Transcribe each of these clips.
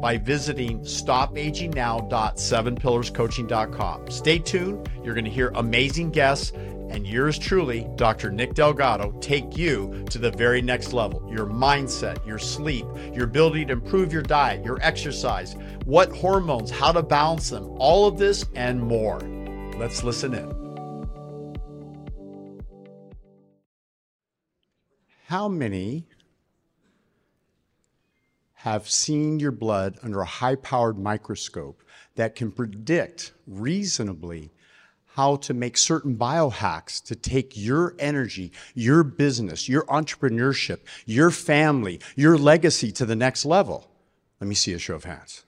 by visiting stopagingnow.sevenpillarscoaching.com. Stay tuned. You're going to hear amazing guests and yours truly, Dr. Nick Delgado, take you to the very next level. Your mindset, your sleep, your ability to improve your diet, your exercise, what hormones, how to balance them, all of this and more. Let's listen in. How many have seen your blood under a high powered microscope that can predict reasonably how to make certain biohacks to take your energy, your business, your entrepreneurship, your family, your legacy to the next level? Let me see a show of hands.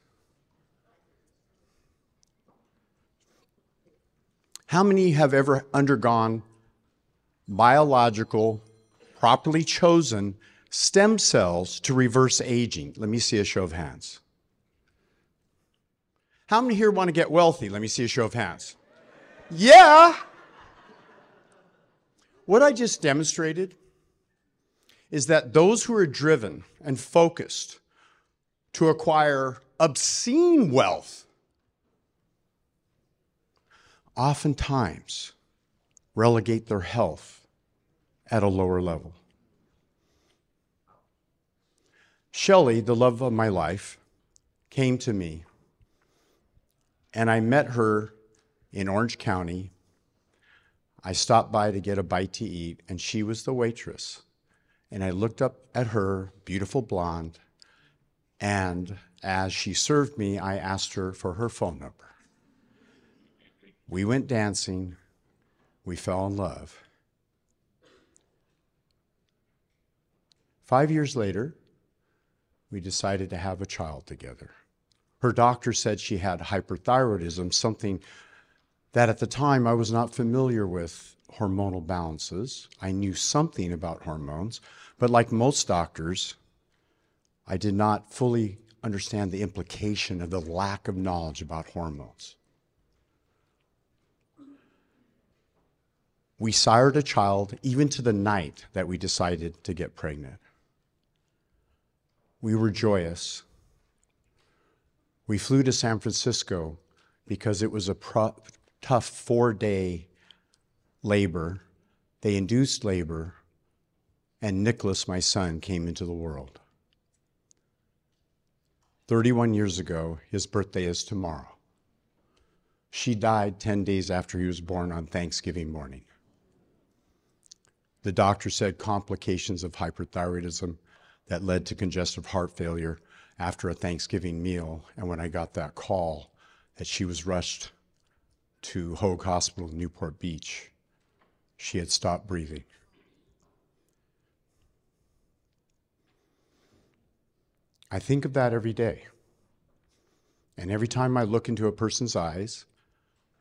How many have ever undergone biological, properly chosen stem cells to reverse aging? Let me see a show of hands. How many here want to get wealthy? Let me see a show of hands. Yeah. What I just demonstrated is that those who are driven and focused to acquire obscene wealth oftentimes relegate their health at a lower level. Shelley, the love of my life, came to me, and I met her in Orange County. I stopped by to get a bite to eat, and she was the waitress. And I looked up at her, beautiful blonde, and as she served me, I asked her for her phone number. We went dancing, we fell in love. Five years later, we decided to have a child together. Her doctor said she had hyperthyroidism, something that at the time I was not familiar with hormonal balances. I knew something about hormones, but like most doctors, I did not fully understand the implication of the lack of knowledge about hormones. We sired a child even to the night that we decided to get pregnant. We were joyous. We flew to San Francisco because it was a pro- tough four day labor. They induced labor, and Nicholas, my son, came into the world. 31 years ago, his birthday is tomorrow. She died 10 days after he was born on Thanksgiving morning. The doctor said complications of hyperthyroidism that led to congestive heart failure after a Thanksgiving meal. And when I got that call that she was rushed to Hoag Hospital in Newport Beach, she had stopped breathing. I think of that every day. And every time I look into a person's eyes,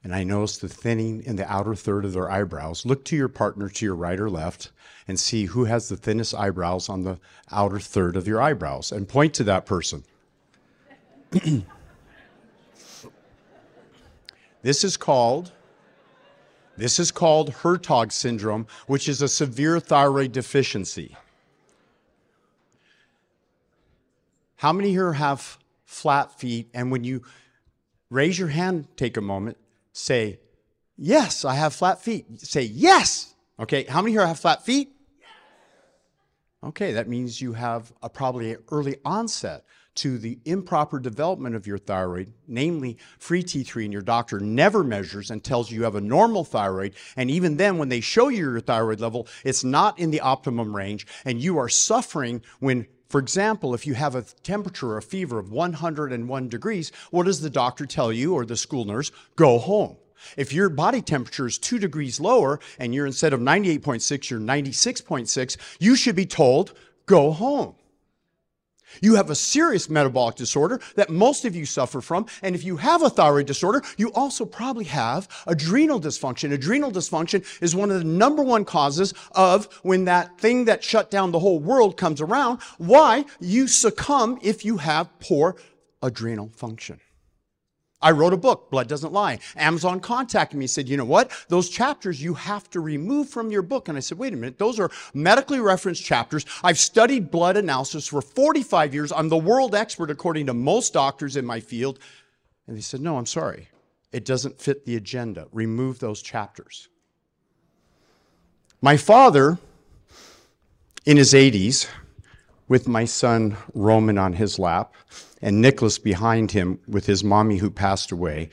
and I notice the thinning in the outer third of their eyebrows. Look to your partner to your right or left and see who has the thinnest eyebrows on the outer third of your eyebrows and point to that person. this is called this is called Hertoghe syndrome, which is a severe thyroid deficiency. How many here have flat feet and when you raise your hand, take a moment, say, Yes, I have flat feet. Say, Yes. Okay, how many here have flat feet? Okay, that means you have a probably early onset to the improper development of your thyroid, namely free T3, and your doctor never measures and tells you you have a normal thyroid. And even then, when they show you your thyroid level, it's not in the optimum range, and you are suffering when for example, if you have a temperature or a fever of 101 degrees, what does the doctor tell you or the school nurse? Go home. If your body temperature is two degrees lower and you're instead of 98.6, you're 96.6, you should be told, go home. You have a serious metabolic disorder that most of you suffer from. And if you have a thyroid disorder, you also probably have adrenal dysfunction. Adrenal dysfunction is one of the number one causes of when that thing that shut down the whole world comes around, why you succumb if you have poor adrenal function. I wrote a book, Blood Doesn't Lie. Amazon contacted me, said, you know what? Those chapters you have to remove from your book. And I said, wait a minute, those are medically referenced chapters. I've studied blood analysis for 45 years. I'm the world expert according to most doctors in my field. And they said, no, I'm sorry. It doesn't fit the agenda. Remove those chapters. My father, in his 80s, with my son Roman on his lap, and Nicholas behind him with his mommy who passed away.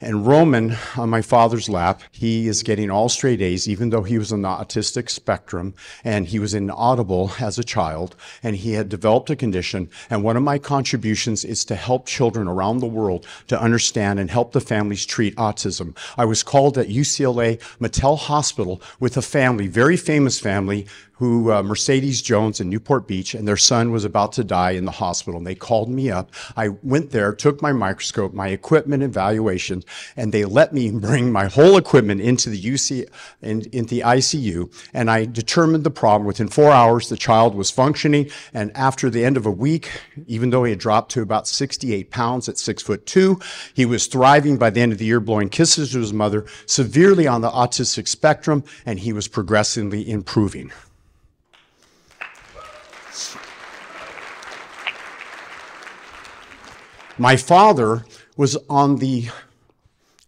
And Roman on my father's lap, he is getting all straight A's, even though he was on the autistic spectrum and he was inaudible as a child and he had developed a condition. And one of my contributions is to help children around the world to understand and help the families treat autism. I was called at UCLA Mattel Hospital with a family, very famous family, who uh, Mercedes Jones in Newport Beach, and their son was about to die in the hospital. And they called me up. I went there, took my microscope, my equipment evaluation, and they let me bring my whole equipment into the UC, in, in the ICU, and I determined the problem. Within four hours, the child was functioning, and after the end of a week, even though he had dropped to about 68 pounds at six foot two, he was thriving by the end of the year, blowing kisses to his mother, severely on the autistic spectrum, and he was progressively improving. My father was on the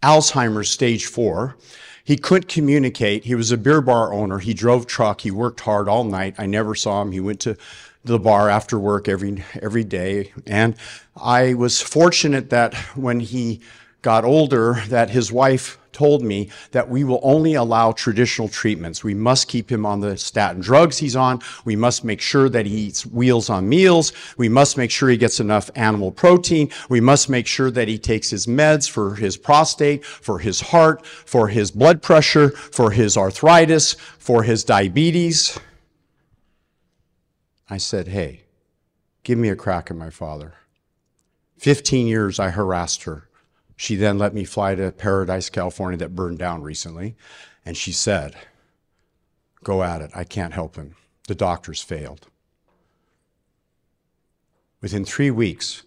Alzheimer's stage four. He couldn't communicate. He was a beer bar owner. He drove truck. He worked hard all night. I never saw him. He went to the bar after work every every day. And I was fortunate that when he got older, that his wife told me that we will only allow traditional treatments. We must keep him on the statin drugs he's on. We must make sure that he eats wheels on meals. We must make sure he gets enough animal protein. We must make sure that he takes his meds for his prostate, for his heart, for his blood pressure, for his arthritis, for his diabetes. I said, hey, give me a crack at my father. 15 years I harassed her. She then let me fly to Paradise, California, that burned down recently. And she said, Go at it. I can't help him. The doctors failed. Within three weeks,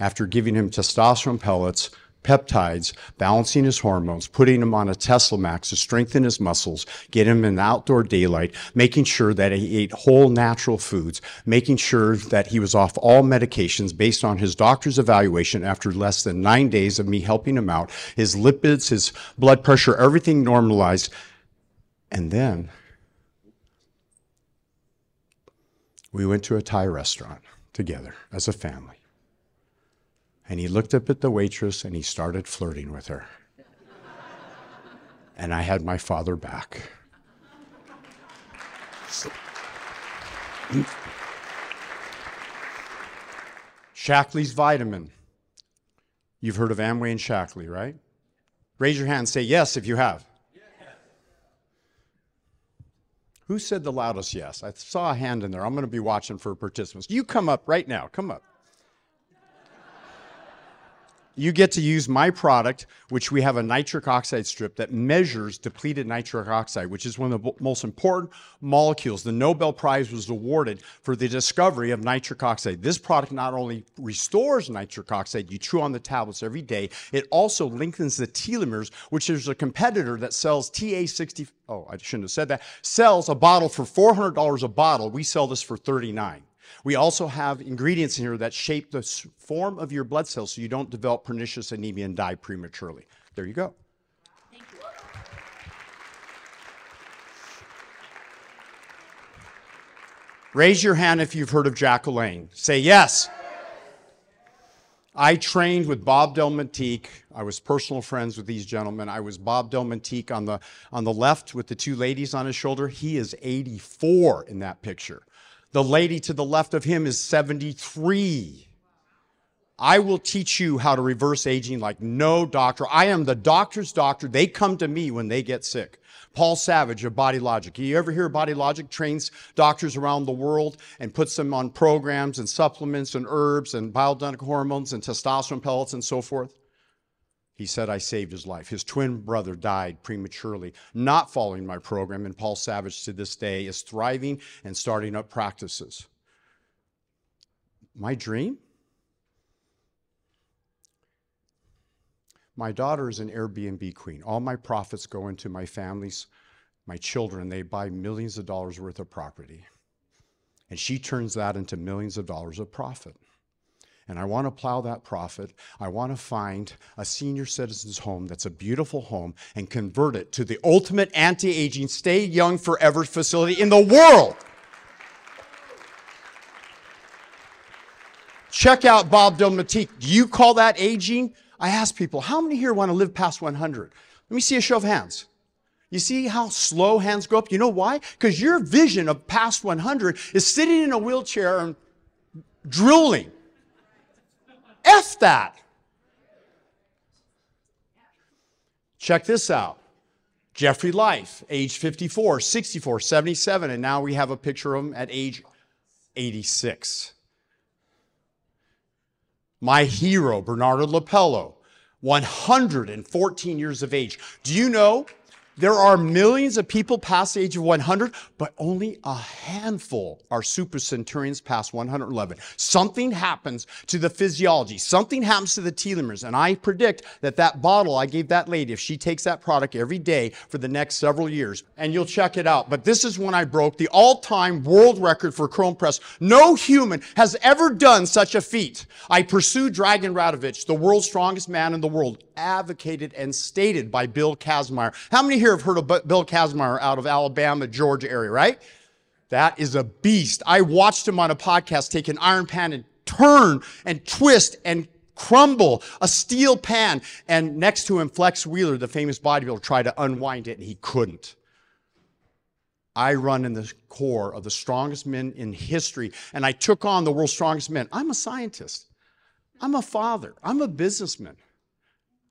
after giving him testosterone pellets, peptides, balancing his hormones, putting him on a Tesla Max to strengthen his muscles, get him in outdoor daylight, making sure that he ate whole natural foods, making sure that he was off all medications based on his doctor's evaluation after less than nine days of me helping him out, his lipids, his blood pressure, everything normalized. And then we went to a Thai restaurant together as a family. And he looked up at the waitress and he started flirting with her. and I had my father back. Shaklee's vitamin. You've heard of Amway and Shaklee, right? Raise your hand, say yes if you have. Who said the loudest yes? I saw a hand in there. I'm going to be watching for participants. You come up right now. Come up you get to use my product, which we have a nitric oxide strip that measures depleted nitric oxide, which is one of the most important molecules. The Nobel Prize was awarded for the discovery of nitric oxide. This product not only restores nitric oxide, you chew on the tablets every day, it also lengthens the telomeres, which is a competitor that sells TA60. Oh, I shouldn't have said that. Sells a bottle for $400 a bottle. We sell this for 39. We also have ingredients in here that shape the form of your blood cells so you don't develop pernicious anemia and die prematurely. There you go. Thank you. Raise your hand if you've heard of Jack LaLanne. Say yes. I trained with Bob Delmonteque. I was personal friends with these gentlemen. I was Bob Delmonteque on the, on the left with the two ladies on his shoulder. He is 84 in that picture. The lady to the left of him is 73. I will teach you how to reverse aging like no doctor. I am the doctor's doctor. They come to me when they get sick. Paul Savage of Body Logic. You ever hear Body Logic trains doctors around the world and puts them on programs and supplements and herbs and bioidentical hormones and testosterone pellets and so forth? He said I saved his life. His twin brother died prematurely, not following my program, and Paul Savage to this day is thriving and starting up practices. My dream? My daughter is an Airbnb queen. All my profits go into my family's, my children. They buy millions of dollars worth of property. And she turns that into millions of dollars of profit and I want to plow that profit. I want to find a senior citizen's home that's a beautiful home and convert it to the ultimate anti aging, stay young forever facility in the world. Check out Bob Domatique. Do you call that aging? I ask people, how many here want to live past 100? Let me see a show of hands. You see how slow hands go up? You know why? Because your vision of past 100 is sitting in a wheelchair and drooling. F that. Check this out. Jeffry Life, age 54, 64, 77, and now we have a picture of him at age 86. My hero, Bernardo LaPallo, 114 years of age. Do you know there are millions of people past the age of 100, but only a handful are super centurions past 111. Something happens to the physiology. Something happens to the telomeres. And I predict that that bottle I gave that lady, if she takes that product every day for the next several years, and you'll check it out. But this is when I broke the all-time world record for curl press. No human has ever done such a feat. I pursued Dragan Radovich, the world's strongest man in the world, advocated and stated by Bill Kazmaier. How many here have heard of Bill Kazmaier out of Alabama, Georgia area, right? That is a beast. I watched him on a podcast take an iron pan and turn and twist and crumble a steel pan. And next to him, Flex Wheeler, the famous bodybuilder, tried to unwind it and he couldn't. I run in the core of the strongest men in history, and I took on the world's strongest men. I'm a scientist. I'm a father. I'm a businessman.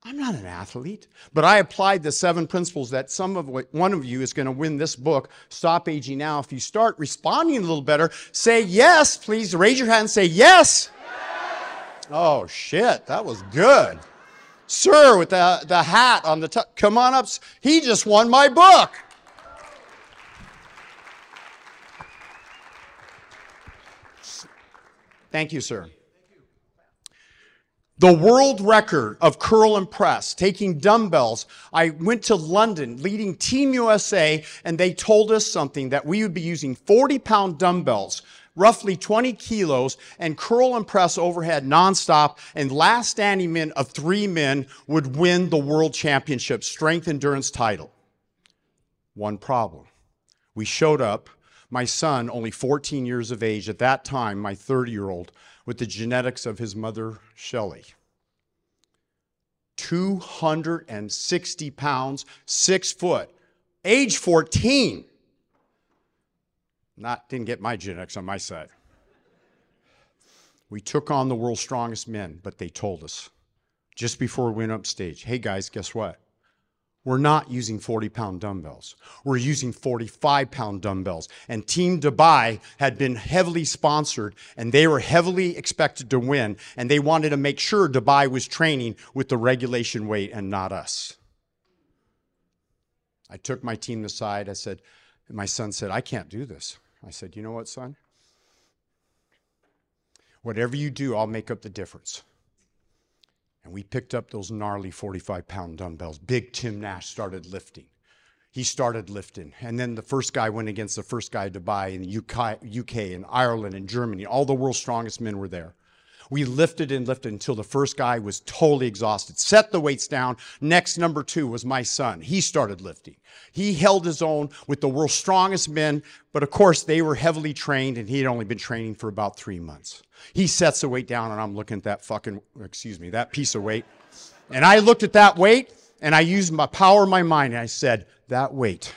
I'm not an athlete, but I applied the seven principles that some of one of you is going to win this book, Stop Aging Now. If you start responding a little better, say yes, please raise your hand and say yes. yes. Oh shit, that was good. Sir with the, the hat on the top, come on up. He just won my book. Thank you, sir the world record of curl and press, taking dumbbells. I went to London leading Team USA and they told us something that we would be using 40 pound dumbbells, roughly 20 kilos and curl and press overhead nonstop and last standing men of three men would win the world championship strength endurance title. One problem. We showed up, my son, only 14 years of age at that time, my 30 year old, with the genetics of his mother, Shelley. 260 pounds, six foot, age 14. Not, didn't get my genetics on my side. We took on the world's strongest men, but they told us just before we went up stage, hey guys, guess what? We're not using 40 pound dumbbells. We're using 45 pound dumbbells. And Team Dubai had been heavily sponsored and they were heavily expected to win. And they wanted to make sure Dubai was training with the regulation weight and not us. I took my team aside. I said, my son said, I can't do this. I said, you know what, son? Whatever you do, I'll make up the difference. And we picked up those gnarly 45 pound dumbbells. Big Tim Nash started lifting. He started lifting. And then the first guy went against the first guy to Dubai in the UK, UK and Ireland and Germany. All the world's strongest men were there. We lifted and lifted until the first guy was totally exhausted. Set the weights down. Next, number two was my son. He started lifting. He held his own with the world's strongest men, but of course, they were heavily trained and he had only been training for about three months. He sets the weight down, and I'm looking at that fucking, excuse me, that piece of weight. And I looked at that weight and I used my power of my mind and I said, That weight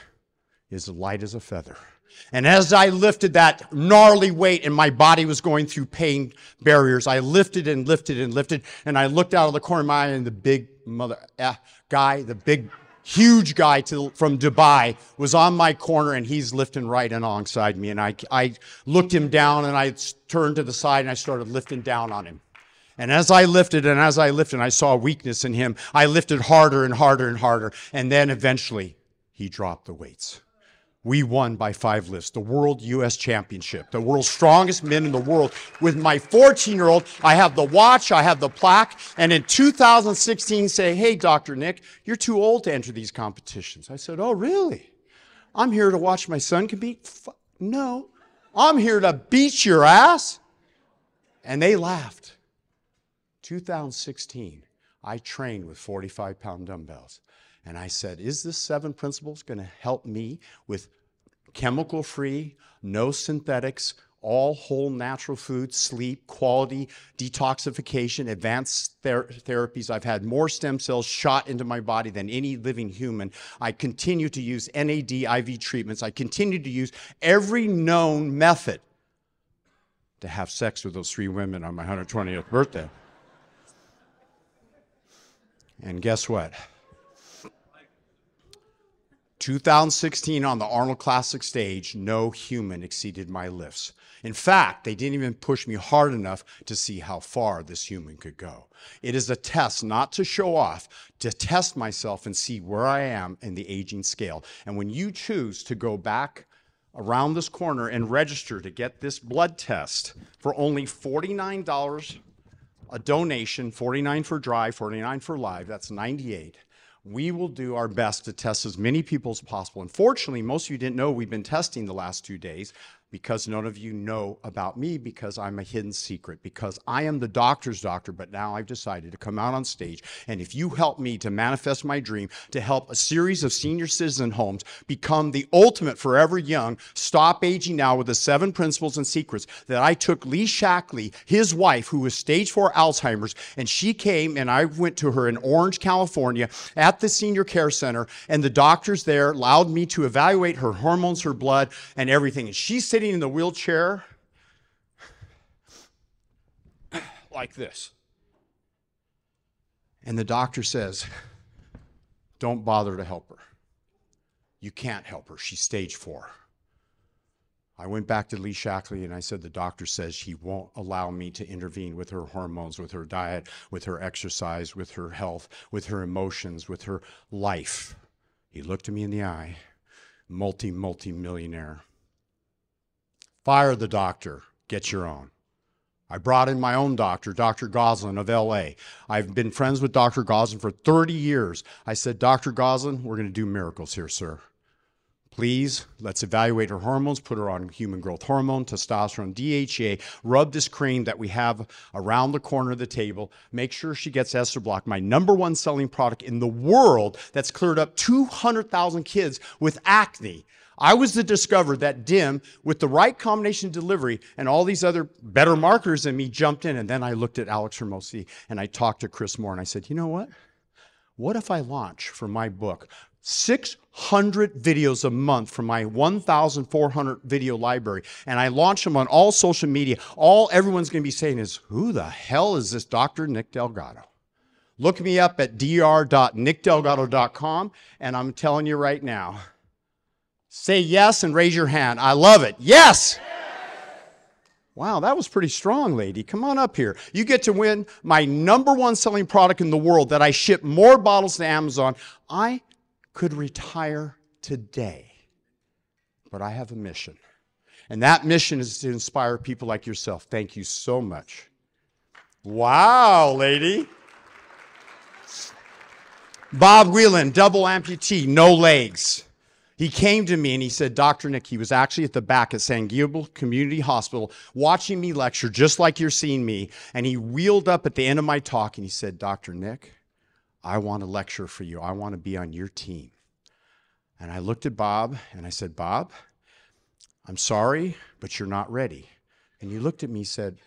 is light as a feather. And as I lifted that gnarly weight and my body was going through pain barriers, I lifted and lifted and lifted. And I looked out of the corner of my eye and the big mother uh, guy, the big, huge guy to, from Dubai was on my corner and he's lifting right alongside me. And I, I looked him down and I turned to the side and I started lifting down on him. And as I lifted and as I lifted, I saw weakness in him. I lifted harder and harder and harder. And then eventually he dropped the weights. We won by five lifts, the World US Championship, the world's strongest men in the world. With my 14 year old, I have the watch, I have the plaque, and in 2016 say, Hey, Dr. Nick, you're too old to enter these competitions. I said, Oh, really? I'm here to watch my son compete? F- no, I'm here to beat your ass. And they laughed. 2016, I trained with 45 pound dumbbells. And I said, Is this seven principles going to help me with chemical free, no synthetics, all whole natural food, sleep, quality, detoxification, advanced ther- therapies. I've had more stem cells shot into my body than any living human. I continue to use NAD IV treatments. I continue to use every known method to have sex with those three women on my 120th birthday. And guess what? 2016 on the Arnold Classic stage, no human exceeded my lifts. In fact, they didn't even push me hard enough to see how far this human could go. It is a test, not to show off, to test myself and see where I am in the aging scale. And when you choose to go back around this corner and register to get this blood test for only $49 a donation, 49 for dry, 49 for live, that's 98 we will do our best to test as many people as possible. Unfortunately, most of you didn't know we've been testing the last two days because none of you know about me because I'm a hidden secret, because I am the doctor's doctor, but now I've decided to come out on stage. And if you help me to manifest my dream, to help a series of senior citizen homes become the ultimate forever young, stop aging now with the seven principles and secrets that I took Lee Shaklee, his wife, who was stage four Alzheimer's, and she came and I went to her in Orange, California at the senior care center, and the doctors there allowed me to evaluate her hormones, her blood, and everything. And she's sitting sitting in the wheelchair like this. And the doctor says, Don't bother to help her. You can't help her. She's stage four. I went back to Lee Shaklee and I said, The doctor says he won't allow me to intervene with her hormones, with her diet, with her exercise, with her health, with her emotions, with her life. He looked at me in the eye, multi, multi millionaire. Fire the doctor, get your own. I brought in my own doctor, Dr. Goslin of LA. I've been friends with Dr. Goslin for 30 years. I said, Dr. Goslin, we're going to do miracles here, sir. Please, let's evaluate her hormones, put her on human growth hormone, testosterone, DHEA, rub this cream that we have around the corner of the table, make sure she gets Estro Block, my number one selling product in the world that's cleared up 200,000 kids with acne. I was to discover that DIM, with the right combination delivery and all these other better markers than me, jumped in. And then I looked at Alex Hormozi and I talked to Chris Moore and I said, you know what? What if I launch for my book 600 videos a month from my 1,400 video library, and I launch them on all social media? All everyone's going to be saying is, who the hell is this Dr. Nick Delgado? Look me up at dr.nickdelgado.com, and I'm telling you right now, Say yes and raise your hand. I love it. Yes. Wow, that was pretty strong, lady. Come on up here. You get to win my number one selling product in the world that I ship more bottles to Amazon. I could retire today, but I have a mission. And that mission is to inspire people like yourself. Thank you so much. Wow, lady. Bob Wieland, double amputee, no legs. He came to me and he said, Dr. Nick, he was actually at the back at San Gabriel Community Hospital watching me lecture, just like you're seeing me. And he wheeled up at the end of my talk and he said, Dr. Nick, I want to lecture for you. I want to be on your team. And I looked at Bob and I said, Bob, I'm sorry, but you're not ready. And he looked at me and said,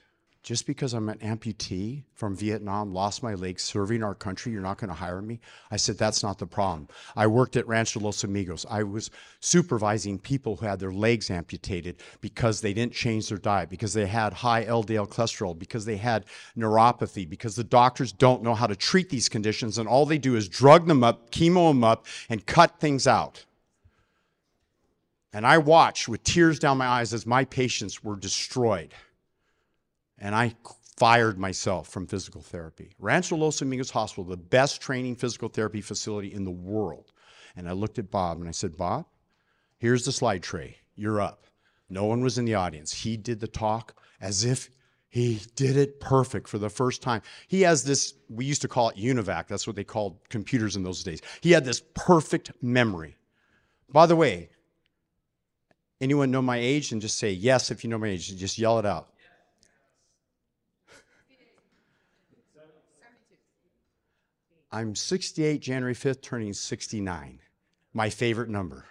just because I'm an amputee from Vietnam, lost my leg serving our country, you're not going to hire me? I said, That's not the problem. I worked at Rancho Los Amigos. I was supervising people who had their legs amputated because they didn't change their diet, because they had high LDL cholesterol, because they had neuropathy, because the doctors don't know how to treat these conditions, and all they do is drug them up, chemo them up, and cut things out. And I watched with tears down my eyes as my patients were destroyed and I fired myself from physical therapy. Rancho Los Amigos Hospital, the best training physical therapy facility in the world. And I looked at Bob and I said, Bob, here's the slide tray. You're up. No one was in the audience. He did the talk as if he did it perfect for the first time. He has this, we used to call it UNIVAC. That's what they called computers in those days. He had this perfect memory. By the way, anyone know my age? And just say yes if you know my age. Just yell it out. I'm 68, January 5th, turning 69. My favorite number.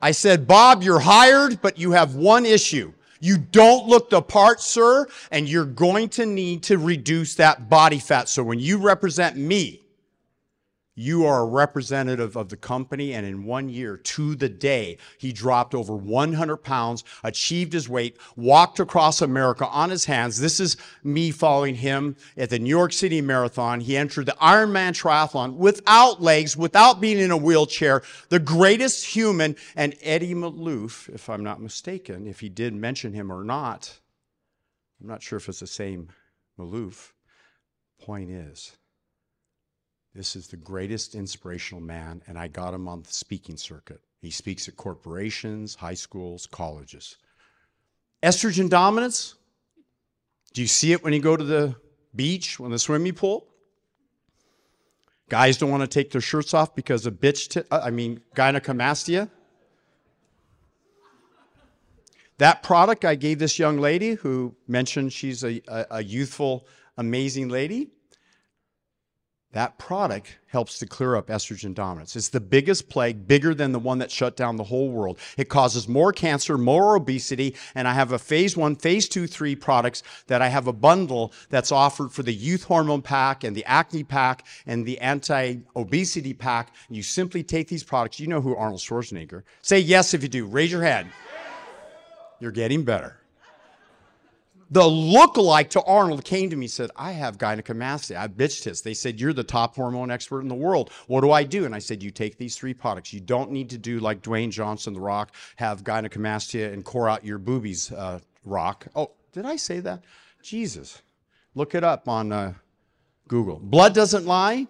I said, Bob, you're hired, but you have one issue. You don't look the part, sir, and you're going to need to reduce that body fat. So when you represent me, you are a representative of the company, and in one year, to the day, he dropped over 100 pounds, achieved his weight, walked across America on his hands. This is me following him at the New York City Marathon. He entered the Ironman Triathlon without legs, without being in a wheelchair, the greatest human. And Eddie Maloof, if I'm not mistaken, if he did mention him or not, I'm not sure if it's the same Maloof. Point is, this is the greatest inspirational man, and I got him on the speaking circuit. He speaks at corporations, high schools, colleges. Estrogen dominance. Do you see it when you go to the beach, when the swimming pool? Guys don't want to take their shirts off because of bitch, t- uh, I mean, gynecomastia. That product I gave this young lady who mentioned she's a, a, a youthful, amazing lady that product helps to clear up estrogen dominance. It's the biggest plague, bigger than the one that shut down the whole world. It causes more cancer, more obesity, and I have a phase one, phase two, three products that I have a bundle that's offered for the youth hormone pack and the acne pack and the anti-obesity pack. You simply take these products. You know who Arnold Schwarzenegger. Say yes if you do. Raise your hand. You're getting better the look-alike to Arnold came to me and said, I have gynecomastia. I bitched his. They said, You're the top hormone expert in the world. What do I do? And I said, You take these three products. You don't need to do like Dwayne Johnson, The Rock, have gynecomastia and core out your boobies, uh, Rock. Oh, did I say that? Jesus. Look it up on uh, Google. Blood doesn't lie.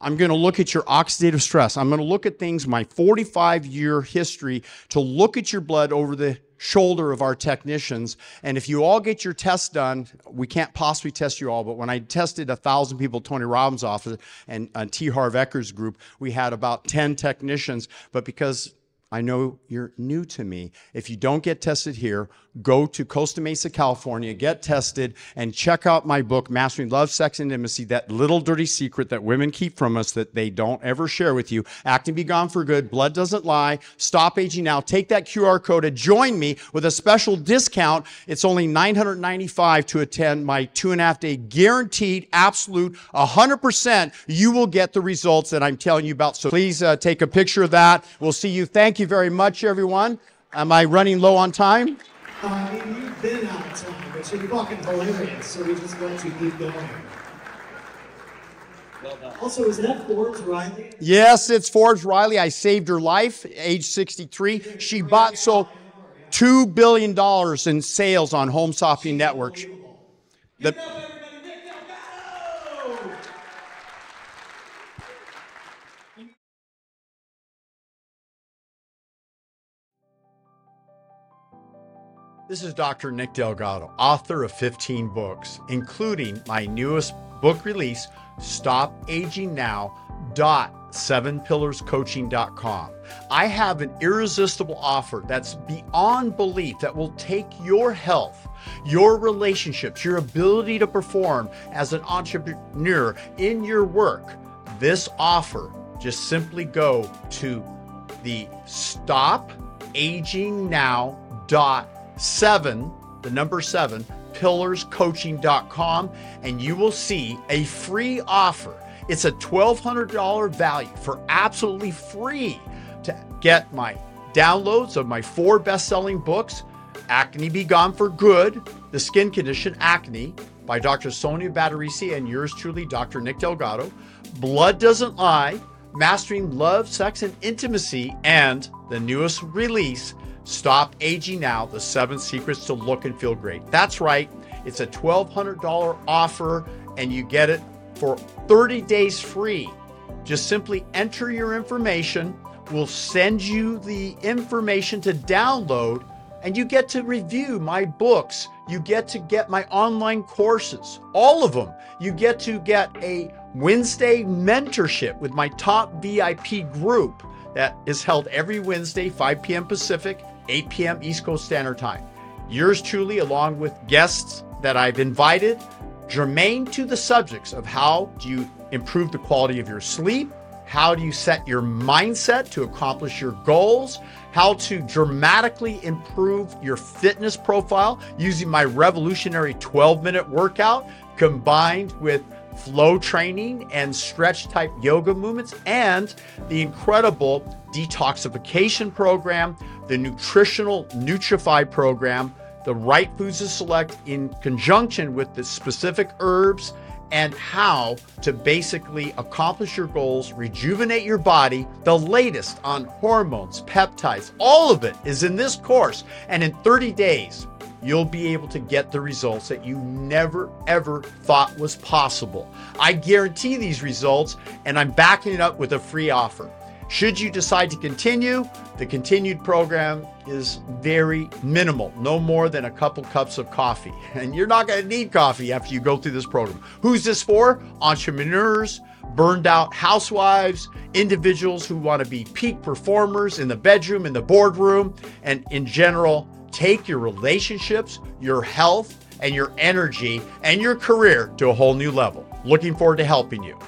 I'm going to look at your oxidative stress. I'm going to look at things, my 45 year history, to look at your blood over the shoulder of our technicians. And if you all get your tests done, we can't possibly test you all, but when I tested a thousand people, Tony Robbins' office and, and T. Harv Eker's group, we had about 10 technicians. But because I know you're new to me. If you don't get tested here, go to Costa Mesa, California, get tested, and check out my book, Mastering Love, Sex, and Intimacy, that little dirty secret that women keep from us that they don't ever share with you. Acne Be Gone for Good, Blood Doesn't Lie, Stop Aging Now. Take that QR code and join me with a special discount. It's only $995 to attend my two and a half day guaranteed, absolute, 100%. You will get the results that I'm telling you about. So please uh, take a picture of that. We'll see you. Thank you you very much, everyone. Am I running low on time? Uh, I mean, you've been out of time, but you're fucking hilarious, so we just want to keep going. Also, is that Forbes Riley? Yes, it's Forbes Riley. I saved her life, age 63. She bought so $2 billion in sales on Home Shopping Networks. The, This is Dr. Nick Delgado, author of 15 books, including my newest book release, Stop Aging Now. Dot sevenpillarscoaching.com. I have an irresistible offer that's beyond belief that will take your health, your relationships, your ability to perform as an entrepreneur in your work. This offer, just simply go to the stopagingnow.com seven, the number seven, pillarscoaching.com, and you will see a free offer. It's a $1,200 value for absolutely free to get my downloads of my four best selling books Acne Be Gone for Good, The Skin Condition Acne by Dr. Sonia Badreshia and yours truly, Dr. Nick Delgado, Blood Doesn't Lie, Mastering Love, Sex, and Intimacy, and the newest release, Stop Aging Now The Seven Secrets to Look and Feel Great. That's right, it's a $1,200 offer, and you get it for 30 days free. Just simply enter your information. We'll send you the information to download, and you get to review my books. You get to get my online courses, all of them. You get to get a Wednesday mentorship with my top VIP group that is held every Wednesday, 5 p.m. Pacific, 8 p.m. East Coast Standard Time. Yours truly, along with guests that I've invited, germane to the subjects of how do you improve the quality of your sleep, how do you set your mindset to accomplish your goals, how to dramatically improve your fitness profile using my revolutionary 12 minute workout combined with flow training and stretch type yoga movements, and the incredible detoxification program, the nutritional Nutrify program, the right foods to select in conjunction with the specific herbs and how to basically accomplish your goals, rejuvenate your body. The latest on hormones, peptides, all of it is in this course. And in 30 days, you'll be able to get the results that you never ever thought was possible. I guarantee these results, and I'm backing it up with a free offer. Should you decide to continue, the continued program is very minimal, no more than a couple cups of coffee. And you're not going to need coffee after you go through this program. Who's this for? Entrepreneurs, burned out housewives, individuals who want to be peak performers in the bedroom, in the boardroom, and in general, take your relationships, your health, and your energy and your career to a whole new level. Looking forward to helping you.